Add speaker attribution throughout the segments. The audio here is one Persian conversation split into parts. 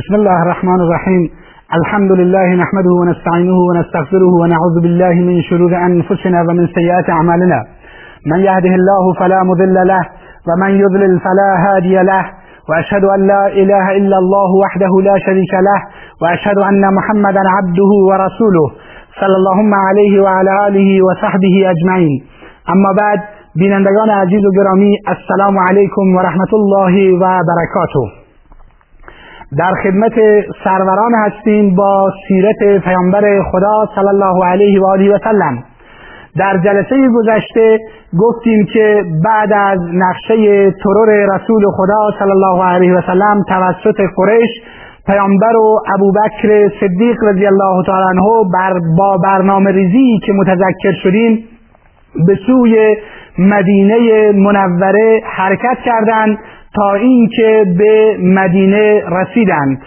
Speaker 1: بسم الله الرحمن الرحیم الحمد لله نحمده ونستعینه ونستغفره ونعوذ بالله من شرور أنفسنا ومن سیئات أعمالنا. من يهده الله فلا مضل له ومن يضلل فلا هادي له. وأشهد أن لا إله إلا الله وحده لا شريك له وأشهد أن محمدا عبده ورسوله صلی اللهم علیه و علی آله و صحبه اجمعین أما بعد بینندگان عزیز و گرامی السلام علیکم و رحمت الله و برکاته در خدمت سروران هستیم با سیرت پیامبر خدا صلی الله علیه و آله و سلم. در جلسه گذشته گفتیم که بعد از نقشه ترور رسول خدا صلی الله علیه و سلم توسط قریش پیامبر و ابوبکر صدیق رضی الله تعالی عنه بر با برنامه ریزی که متذکر شدیم به سوی مدینه منوره حرکت کردند تا اینکه به مدینه رسیدند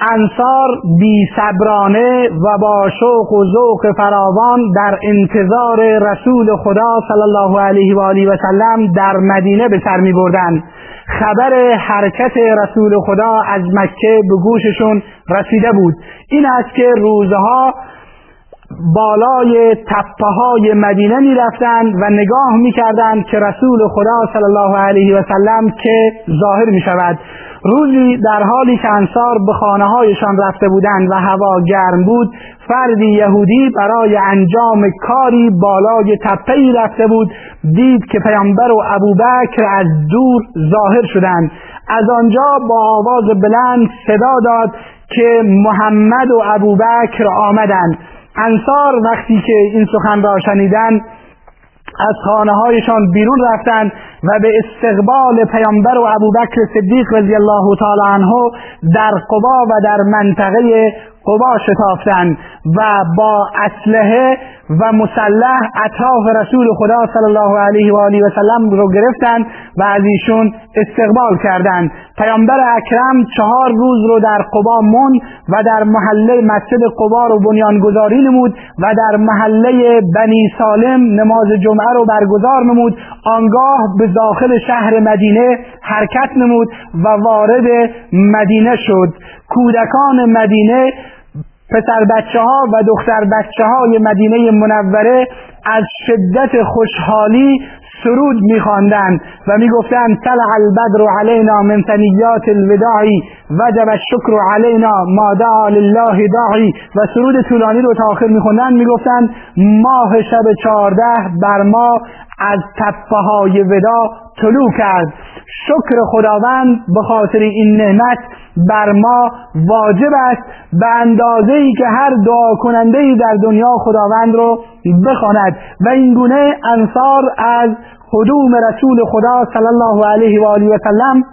Speaker 1: انصار بی صبرانه و با شوق و ذوق فراوان در انتظار رسول خدا صلی الله علیه و آله و سلم در مدینه به سر می. خبر حرکت رسول خدا از مکه به گوششون رسیده بود این است که روزها بالای تپه های مدینه می رفتند و نگاه می کردند که رسول خدا صلی الله علیه و سلم که ظاهر می شود روزی در حالی که انصار به خانه هایشان رفته بودند و هوا گرم بود فردی یهودی برای انجام کاری بالای تپه رفته بود دید که پیامبر و ابوبکر از دور ظاهر شدند. از آنجا با آواز بلند صدا داد که محمد و ابوبکر آمدند. انصار وقتی که این سخن را شنیدن از خانه هایشان بیرون رفتند و به استقبال پیامبر و ابوبکر صدیق رضی الله تعالی عنه در قبا و در منطقه قبا شتافتند و با اسلحه و مسلح اطراف رسول خدا صلی الله علیه و آله و سلم رو گرفتند و از ایشون استقبال کردند پیامبر اکرم چهار روز رو در قبا مون و در محله مسجد قبا رو بنیانگذاری نمود و در محله بنی سالم نماز جمعه رو برگزار نمود. آنگاه به داخل شهر مدینه حرکت نمود و وارد مدینه شد. کودکان مدینه پسر بچه ها و دختر بچه های مدینه منوره از شدت خوشحالی سرود میخواندند و می‌گفتند طلع البدر علینا من ثنیات الوداعی وجب الشکر علینا ما دعا لله داعی. و سرود طولانی رو تا آخر میخوندند می‌گفتند ماه شب چهارده بر ما از تپه های ودا طلوع کرد. شکر خداوند به خاطر این نعمت بر ما واجب است. به اندازه ای که هر دعا کننده ای در دنیا خداوند رو بخواند. و این گونه انصار از قدوم رسول خدا صلی الله علیه و آله و سلم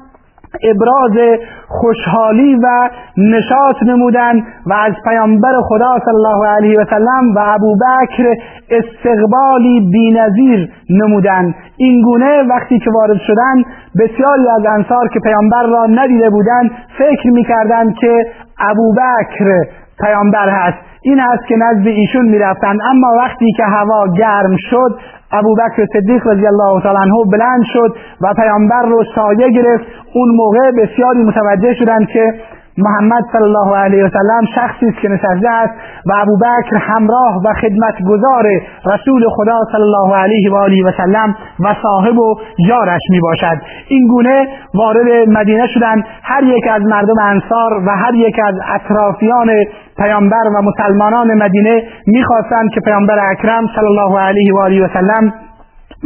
Speaker 1: ابراز خوشحالی و نشاط نمودند و از پیامبر خدا صلی الله علیه و سلم و ابوبکر استقبالی بینظیر نمودند این گونه وقتی که وارد شدند بسیاری از انصار که پیامبر را ندیده بودند فکر می‌کردند که ابوبکر پیامبر هست. این است که نزد ایشون می‌رفتند. اما وقتی که هوا گرم شد ابوبکر صدیق رضی الله تعالی عنه بلند شد و پیامبر رو سایه گرفت. اون موقع بسیاری متوجه شدند که محمد صلی الله علیه و سلم شخصی است که نشسته است و ابوبکر همراه و خدمتگزار رسول خدا صلی الله علیه و آله و سلم و صاحب و یارش می باشد. این گونه وارد مدینه شدند. هر یک از مردم انصار و هر یک از اطرافیان پیامبر و مسلمانان مدینه می‌خواستند که پیامبر اکرم صلی الله علیه و آله و سلم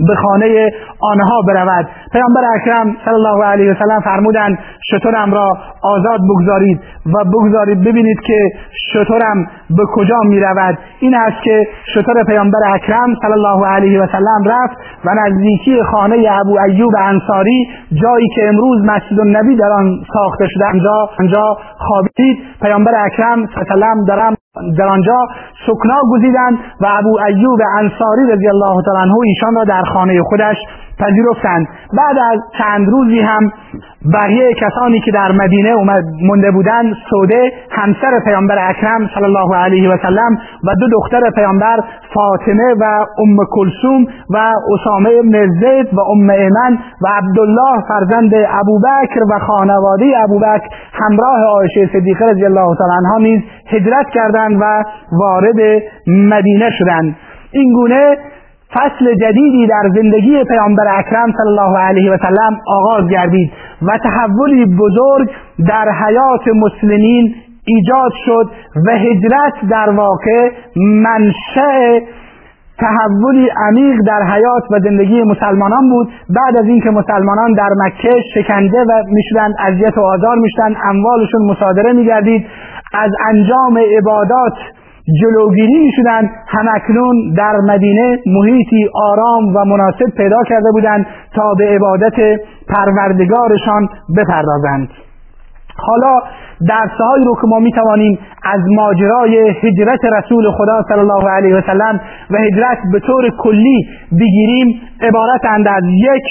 Speaker 1: به خانه آنها برود. پیامبر اکرم صلی الله علیه و سلم فرمودند شطورم را آزاد بگذارید و بگذارید ببینید که شطورم به کجا می رود این است که شطور پیامبر اکرم صلی الله علیه و سلم رفت و نزدیکی خانه ابو ایوب انصاری جایی که امروز مسجد النبی در آن ساخته شده آنجا آنجا خوابید. پیامبر اکرم صلی الله علیه و سلم در آنجا سکنا گزیدند و ابو ایوب انصاری رضی الله تعالی عنه ایشان را در خانه خودش پذیرفتند. بعد از چند روزی هم بقیه کسانی که در مدینه مونده بودند سوده همسر پیامبر اکرم صلی الله علیه و سلم و دو دختر پیامبر فاطمه و ام کلثوم و اسامه ابن زید و ام ایمن و عبدالله فرزند ابوبکر و خانواده ابوبکر همراه عایشه صدیقه رضی الله تعالی عنها نیز هجرت کردند و وارد مدینه شدند. این گونه فصل جدیدی در زندگی پیامبر اکرم صلی الله علیه و سلم آغاز گردید و تحولی بزرگ در حیات مسلمین ایجاد شد و هجرت در واقع منشأ تحولی عمیق در حیات و زندگی مسلمانان بود. بعد از اینکه مسلمانان در مکه شکنجه و می‌شدند اذیت و آزار می‌شدند اموالشون مصادره میگردید. از انجام عبادات جلوگیری شدند همکنون در مدینه محیطی آرام و مناسب پیدا کرده بودند تا به عبادت پروردگارشان بپردازند. حالا درسهایی رو که ما می توانیم از ماجرای هجرت رسول خدا صلی الله علیه و سلم و هجرت به طور کلی بگیریم عبارتند از یک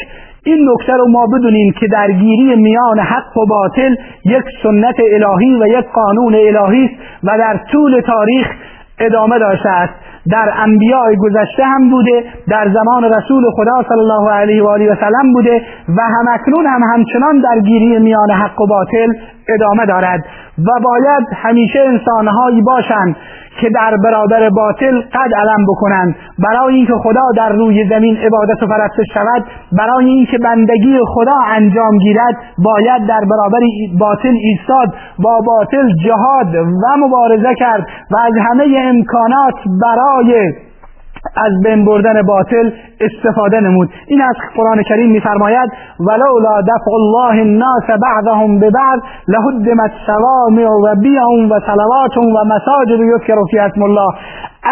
Speaker 1: این نکته رو ما بدونیم که درگیری میان حق و باطل یک سنت الهی و یک قانون الهی است و در طول تاریخ ادامه داشته است. در انبیاء گذشته هم بوده در زمان رسول خدا صلی الله علیه و آله و سلم بوده و همکنون هم همچنان درگیری میان حق و باطل ادامه دارد. و باید همیشه انسانهایی باشند که در برابر باطل قد علم بکنند. برای اینکه خدا در روی زمین عبادت و پرستش شود برای اینکه بندگی خدا انجام گیرد باید در برابر باطل ایستاد. با باطل جهاد و مبارزه کرد و از همه امکانات برای از بین بردن باطل استفاده نمود. این از قرآن کریم میفرماید ولولا دفع الله الناس بعضهم ببعض لهدمت صوامع و بیع و صلوات و مساجد یذکر فی اسم الله.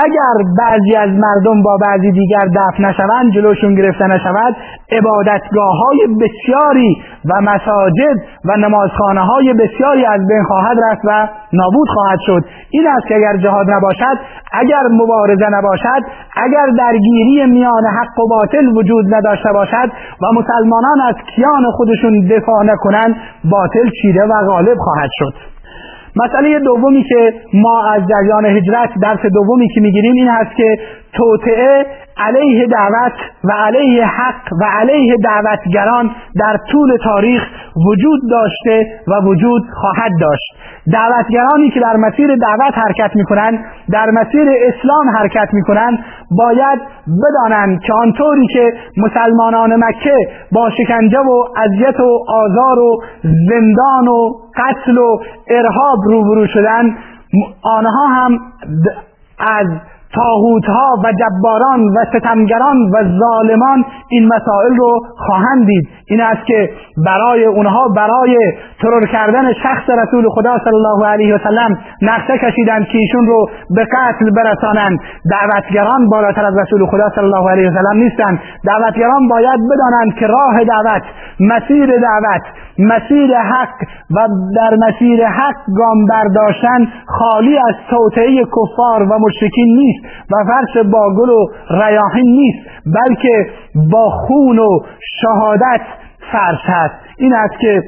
Speaker 1: اگر بعضی از مردم با بعضی دیگر دفع نشوند جلوشون گرفته نشود عبادتگاه های بسیاری و مساجد و نمازخانه های بسیاری از بین خواهد رفت و نابود خواهد شد. این است که اگر جهاد نباشد اگر مبارزه نباشد اگر درگیری میان حق و باطل وجود نداشته باشد و مسلمانان از کیان خودشون دفاع نکنند باطل چیره و غالب خواهد شد. مسئله دومی که ما از جریان هجرت درس دومی که می‌گیریم این هست که توطعه علیه دعوت و علیه حق و علیه دعوتگران در طول تاریخ وجود داشته و وجود خواهد داشت. دعوتگرانی که در مسیر دعوت حرکت می‌کنند در مسیر اسلام حرکت می‌کنند باید بدانند که آنطوری که مسلمانان مکه با شکنجه و اذیت و آزار و زندان و قتل و ارهاب روبرو شدن آنها هم از ها و جباران و ستمگران و ظالمان این مسائل رو خواهند دید. این است که برای اونها برای ترور کردن شخص رسول خدا صلی الله علیه و سلم نقشه کشیدند که ایشون رو به قتل برسانند. دعوتگران بالاتر از رسول خدا صلی الله علیه و سلم نیستند. دعوتگران باید بدانند که راه دعوت مسیر دعوت مسیر حق و در مسیر حق گام برداشتن خالی از توطعه کفار و مشرکین نیست. و فرش با گل و ریاحین نیست بلکه با خون و شهادت فرش هست. این است که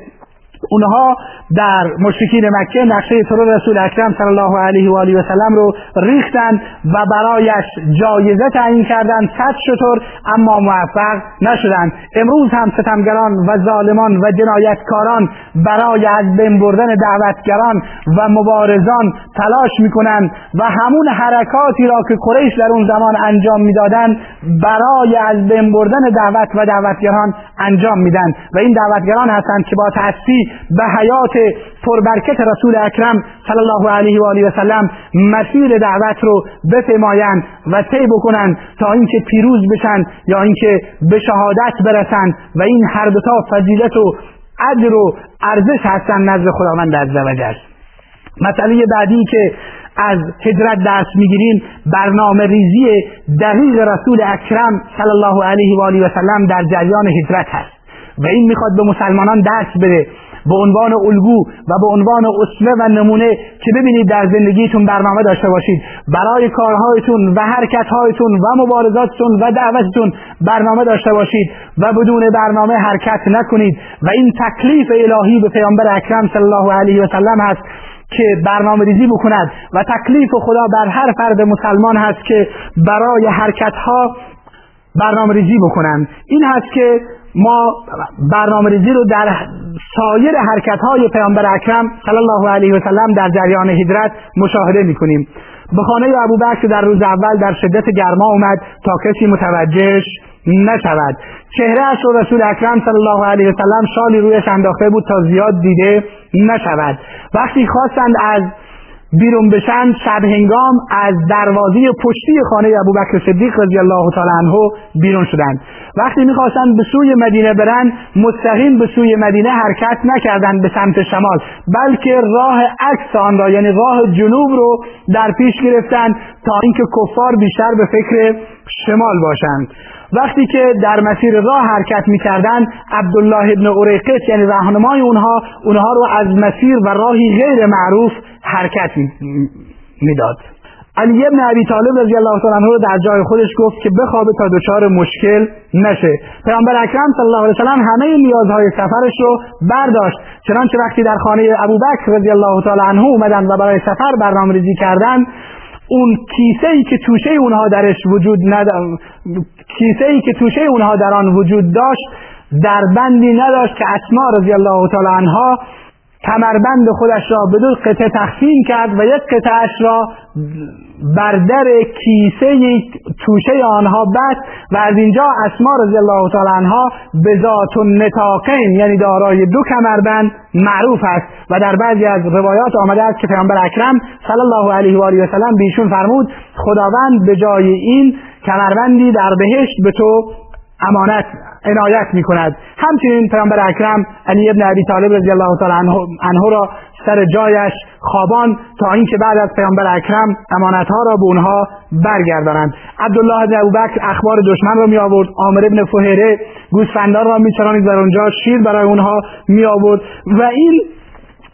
Speaker 1: اونها در مشرکین مکه نقشه ترور رسول اکرم صلی الله علیه و آله و سلم رو ریختن و برایش جایزه تعیین کردند صد شطور اما موفق نشدند امروز هم ستمگران و ظالمان و جنایتکاران برای از بین بردن دعوتگران و مبارزان تلاش می‌کنند و همون حرکاتی را که قریش در اون زمان انجام می‌دادند برای از بین بردن دعوت و دعوتگران انجام میدن. و این دعوتگران هستند که با تأسیس به حیات پربرکت رسول اکرم صلی الله علیه و آله و سلم مسیر دعوت رو بپیمایند و طی بکنند تا اینکه پیروز بشن یا اینکه به شهادت برسند و این هر دو تا فضیلت و اجر و ارزش هستند نزد خداوند عزوجل مسئله بعدی که از هجرت درس می‌گیریم برنامه ریزی دقیق رسول اکرم صلی الله علیه و آله و سلم در جریان هجرت هست. و این می‌خواد به مسلمانان درس بده. به عنوان الگو و به عنوان اسوه و نمونه که ببینید در زندگیتون برنامه داشته باشید. برای کارهایتون و حرکتهایتون و مبارزاتتون و دعوتتون برنامه داشته باشید و بدون برنامه حرکت نکنید. و این تکلیف الهی به پیامبر اکرم صلی الله علیه و سلم هست که برنامه ریزی بکند. و تکلیف خدا بر هر فرد مسلمان هست که برای حرکت ها برنامه ریزی بکنند. این هست که ما برنامه ریزی رو در سایر حرکت های پیامبر اکرم صلی الله علیه و سلم در جریان هجرت مشاهده می‌کنیم. به خانه ابوبکر در روز اول در شدت گرما اومد تا کسی متوجهش نشود. چهره اش رو رسول اکرم صلی الله علیه وسلم شالی رویش انداخته بود تا زیاد دیده نشود. وقتی خواستند از بیرون بشن شب هنگام از دروازه پشتی خانه ابوبکر صدیق رضی الله تعالی عنه بیرون شدند وقتی می‌خواستند به سوی مدینه برند مستقیم به سوی مدینه حرکت نکردند به سمت شمال بلکه راه عکس آن را یعنی راه جنوب رو در پیش گرفتند تا اینکه کفار بیشتر به فکر شمال باشند. وقتی که در مسیر راه حرکت می‌کردند عبدالله ابن اوریقت یعنی راهنمای اونها اونها رو از مسیر و راهی غیر معروف حرکت می‌داد. علی ابن ابی طالب رضی الله تعالی عنه در جای خودش گفت که بخوابه تا دچار مشکل نشه. پیامبر اکرم صلی الله علیه وسلم همه نیازهای سفرش رو برداشت. چنانچه وقتی در خانه ابوبکر رضی الله تعالی عنه اومدن و برای سفر برنامه‌ریزی کردن اون کیسه ای که توشه اونها درش وجود ند... کیسه ای که توشه اونها در آن وجود داشت در بندی نداشت که اسما رضی الله تعالی عنها کمربند خودش را به دو قطعه تقسیم کرد و یک قطعش را بر در کیسه توشه آنها بست و از اینجا اسما رضی الله تعالی عنها به ذات نتاقین یعنی دارای دو کمربند معروف است و در بعضی از روایات آمده است که پیامبر اکرم صلی الله علیه و آله و سلم بیشون فرمود خداوند به جای این کمربندی در بهشت به تو امانت عنایت می کند همچنین پیامبر اکرم علی ابن ابی طالب رضی الله تعالی عنه را سر جایش خوابان تا اینکه بعد از پیامبر اکرم امانتها را به اونها برگردانند. عبدالله بن ابوبکر اخبار دشمن را می آورد عامر ابن فهره گوسفندان را میچرانید در اونجا شیر برای اونها می آورد و این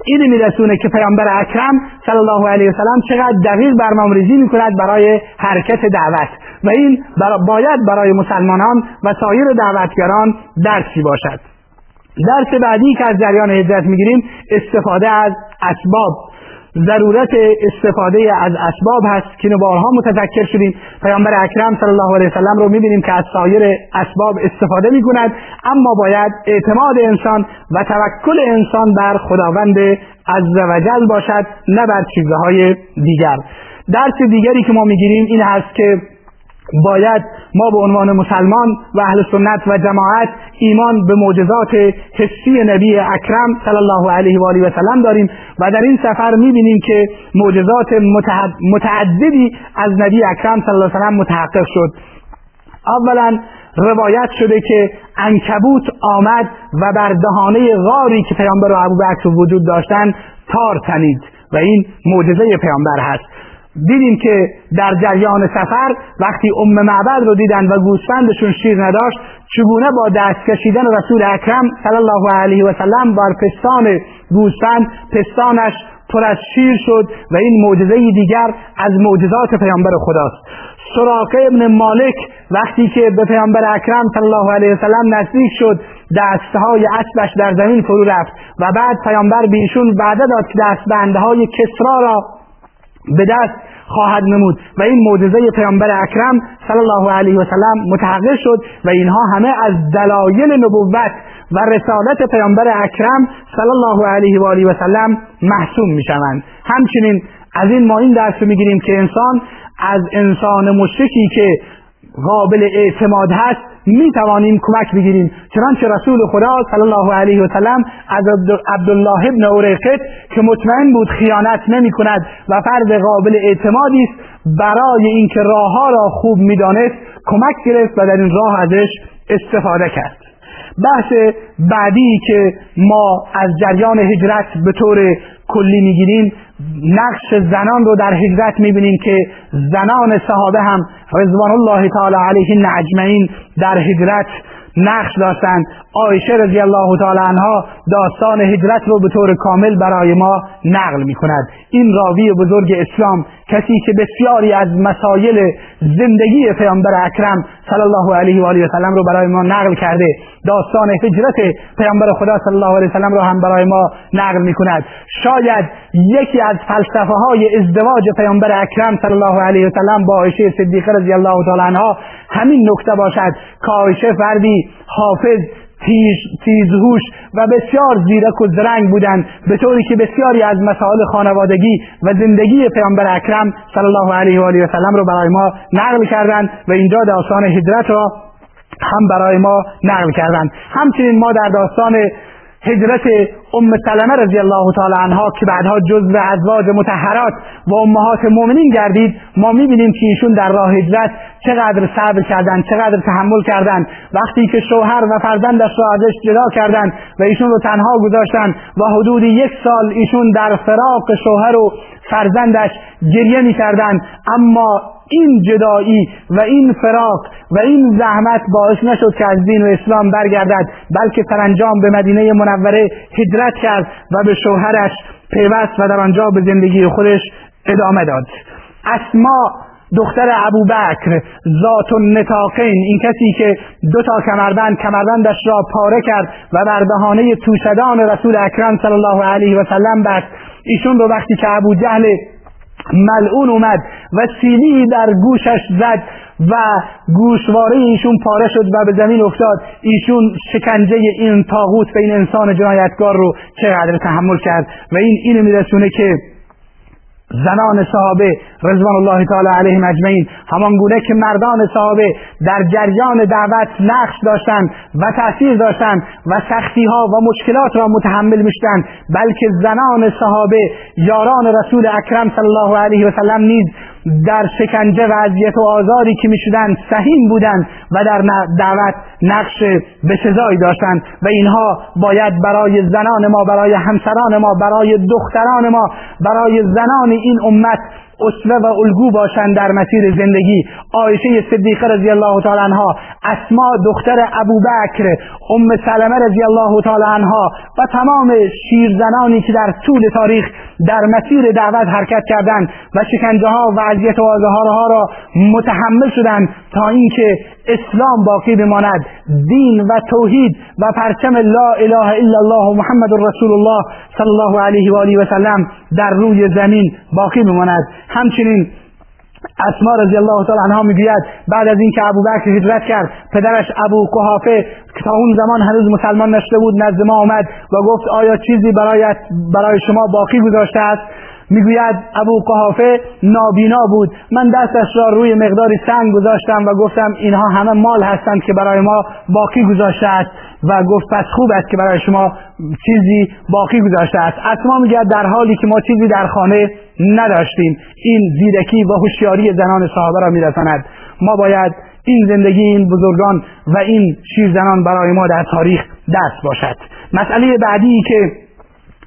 Speaker 1: اینی میرسونه که پیامبر اکرم صلی الله علیه وسلم چقدر دقیق برنامه ریزی می‌کند برای حرکت دعوت. و این باید برای مسلمانان و سایر دعوتگران درسی باشد. درس بعدی که از جریان هجرت می‌گیریم استفاده از اسباب. ضرورت استفاده از اسباب هست که بارها متذکر شدیم. پیامبر اکرم صلی الله علیه وسلم رو می‌بینیم که از سایر اسباب استفاده می‌کند اما باید اعتماد انسان و توکل انسان بر خداوند عزوجل باشد نه بر چیزهای دیگر. درس دیگری که ما می‌گیریم این هست که باید ما به عنوان مسلمان و اهل سنت و جماعت ایمان به معجزات حسی نبی اکرم صلی الله علیه و آله و سلم داریم و در این سفر می‌بینیم که معجزات متعددی از نبی اکرم صلی الله علیه و سلم متحقق شد. اولا روایت شده که انکبوت آمد و بر دهانه غاری که پیامبر و ابوبکر وجود داشتن تار تنید و این معجزه پیامبر هست. دیدیم که در جریان سفر وقتی ام معبد رو دیدن و گوسفندشون شیر نداشت چگونه با دست کشیدن رسول اکرم صلی الله علیه و سلم بر پستان گوسفند پستانش پر از شیر شد و این معجزه دیگر از معجزات پیامبر خداست. سراقه ابن مالک وقتی که به پیامبر اکرم صلی الله علیه وسلم نزدیک شد دستهای اسبش در زمین فرو رفت و بعد پیامبر بیشون وعده داد که دستبندهای کسرا را به دست خواهد نمود. و این معجزه پیامبر اکرم صلی الله علیه و سلم متحقق شد و اینها همه از دلایل نبوت و رسالت پیامبر اکرم صلی الله علیه و آله و سلم محسوم می‌شوند. همچنین از این ما این درس می‌گیریم که انسان از انسان مشرکی که قابل اعتماد هست می توانیم کمک بگیریم. چنانچه رسول خدا صلی الله علیه و سلم از عبدالله ابن اورقت که مطمئن بود خیانت نمی کند و فرد قابل اعتمادی است برای اینکه راهها را خوب می‌دانست کمک گرفت و در این راه ازش استفاده کرد. بحث بعدی که ما از جریان هجرت به طور کلی می‌گیریم نقش زنان رو در هجرت می‌بینیم که زنان صحابه هم رضوان الله تعالی علیهن اجمعین در هجرت نقش داشتند عایشه رضی الله تعالی عنها داستان هجرت رو به طور کامل برای ما نقل می کند این راوی بزرگ اسلام کسی که بسیاری از مسایل زندگی پیامبر اکرم صلی الله علیه و آله و سلم رو برای ما نقل کرده داستان هجرت پیامبر خدا صلی الله علیه و سلم رو هم برای ما نقل می کند شاید یکی از فلسفه های ازدواج پیامبر اکرم صلی الله علیه و سلم با عایشه صدیقه رضی الله تعالی عنها همین نکته باشد که عایشه فردی حافظ تیز، تیزهوش و بسیار زیرک و زرنگ بودند. به طوری که بسیاری از مسائل خانوادگی و زندگی پیامبر اکرم صلی الله علیه و آله و سلم رو برای ما نقل کردند و اینجا داستان هجرت را هم برای ما نقل کردند. همچنین ما در داستان هجرت ام سلمه رضی الله تعالی عنها که بعدها جزو ازواج متحرات و امهات مؤمنین گردید ما می‌بینیم که ایشون در راه هجرت چقدر صبر کردند چقدر تحمل کردند وقتی که شوهر و فرزندش را ازش جدا کردند و ایشون رو تنها گذاشتند و حدود یک سال ایشون در فراق شوهر و فرزندش گریه می‌کردند اما این جدایی و این فراق و این زحمت باعث نشد که از دین و اسلام برگردد بلکه سرانجام به مدینه منوره هجرت کرد و به شوهرش پیوست و در آنجا به زندگی خودش ادامه داد. اسما دختر ابو بکر ذات النتاقین این کسی که دو تا کمربند کمربندش را پاره کرد و بر دهانه توشدان رسول اکرم صلی الله علیه و سلم بست. ایشون رو وقتی که ابو جهل ملعون اومد و سیلی در گوشش زد و گوشواره ایشون پاره شد و به زمین افتاد. ایشون شکنجه این تاغوت به این انسان جنایتگار رو چقدر تحمل کرد؟ و این اینو میرسونه که زنان صحابه رضوان الله تعالی علیهم اجمعین. همان گونه که مردان صحابه در جریان دعوت نقش داشتند و تاثیر داشتند و سختی ها و مشکلات را متحمل می‌شدند بلکه زنان صحابه یاران رسول اکرم صلی الله علیه و سلم نیز در شکنجه و اذیت و آزاری که می‌شدند سهیم بودند و در دعوت نقش بسزایی داشتند و اینها باید برای زنان ما برای همسران ما برای دختران ما برای زنان این امت اسوه و الگو باشند در مسیر زندگی. عایشه صدیقه رضی الله تعالی عنها اسما دختر ابوبکر ام سلمه رضی الله تعالی عنها و تمام شیرزنانی که در طول تاریخ در مسیر دعوت حرکت کردند و شکنجه ها و اذیت و ها را متحمل شدند تا اینکه اسلام باقی بماند. دین و توحید و پرچم لا اله الا الله محمد رسول الله صلی الله علیه و آله و سلم در روی زمین باقی بماند. همچنین اسما رضی الله تعالی عنها می‌گوید بعد از اینکه ابوبکر هجرت کرد پدرش ابو قحافه که تا اون زمان هنوز مسلمان نشده بود نزد ما آمد و گفت آیا چیزی برای برای شما باقی گذاشته است؟ می‌گوید ابو قحافه نابینا بود. من دستش را روی مقداری سنگ گذاشتم و گفتم اینها همه مال هستند که برای ما باقی گذاشته است. و گفت پس خوب است که برای شما چیزی باقی گذاشته است. اسما می‌گوید در حالی که ما چیزی در خانه نداشتیم. این زیرکی و هوشیاری زنان صحابه را میرساند. ما باید این زندگی این بزرگان و این شیرزنان برای ما در تاریخ دست باشد. مسئله بعدی که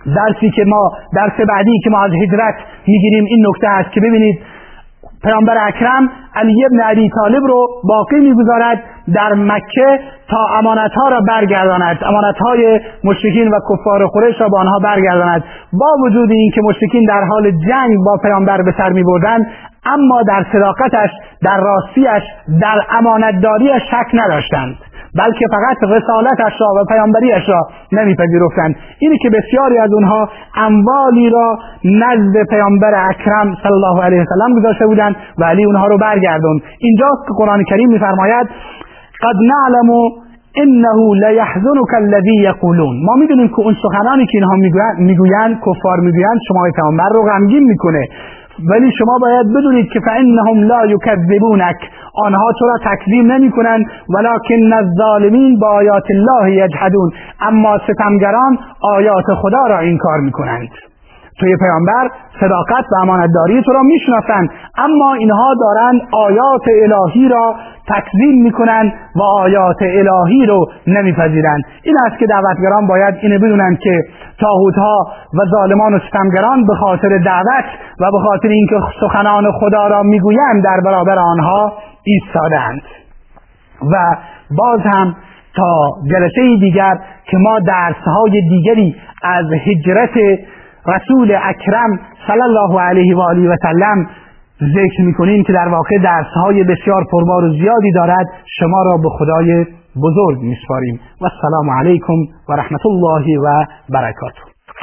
Speaker 1: درسی که ما درس بعدی که ما از هجرت می‌گیریم این نکته است که ببینید پیامبر اکرم علی ابن ابی طالب رو باقی می‌گذارد در مکه تا امانتها را برگرداند. امانتهای مشرکین و کفار قریش را با آنها برگرداند. با وجود اینکه مشرکین در حال جنگ با پیامبر به سر میبردند اما در صداقتش در راستیش در امانتداریش شک نداشتند. بلکه فقط رسالتش را و پیامبریش را نمیپذیرفتند. اینی که بسیاری از اونها اموالی را نزد پیامبر اکرم صلی الله علیه وسلم گذاشته بودند و علی اونها رو برگردوند. اینجاست که قرآن کریم میفرماید قد نعلم انه لیحزنک الذی یقولون. ما می‌دونیم که اون سخنانی که اینها می‌گویند کفار می‌گویند شما پیامبر رو غمگین می‌کنه. ولی شما باید بدونید که فانهم لا یکذبونک آنها تو را تکذیب نمی کنند ولکن الظالمین با آیات الله یجحدون اما ستمگران آیات خدا را انکار می کنند توی پیامبر صداقت و امانتداری تو را می‌شناسند. اما اینها دارند آیات الهی را تکذیب می‌کنند و آیات الهی رو نمیپذیرند. این است که دعوتگران باید اینو بدونند که تاهوتها و ظالمان و ستمگران به خاطر دعوت و به خاطر اینکه سخنان خدا را می‌گویند در برابر آنها ایستادند و باز هم تا جلسه دیگر که ما درسهای دیگری از هجرت رسول اکرم صلی الله علیه و آله و سلم ذکر می‌کنیم که در واقع درسهای بسیار پربار و زیادی دارد. شما را به خدای بزرگ میسپاریم. و السلام علیکم و رحمت الله و برکاته.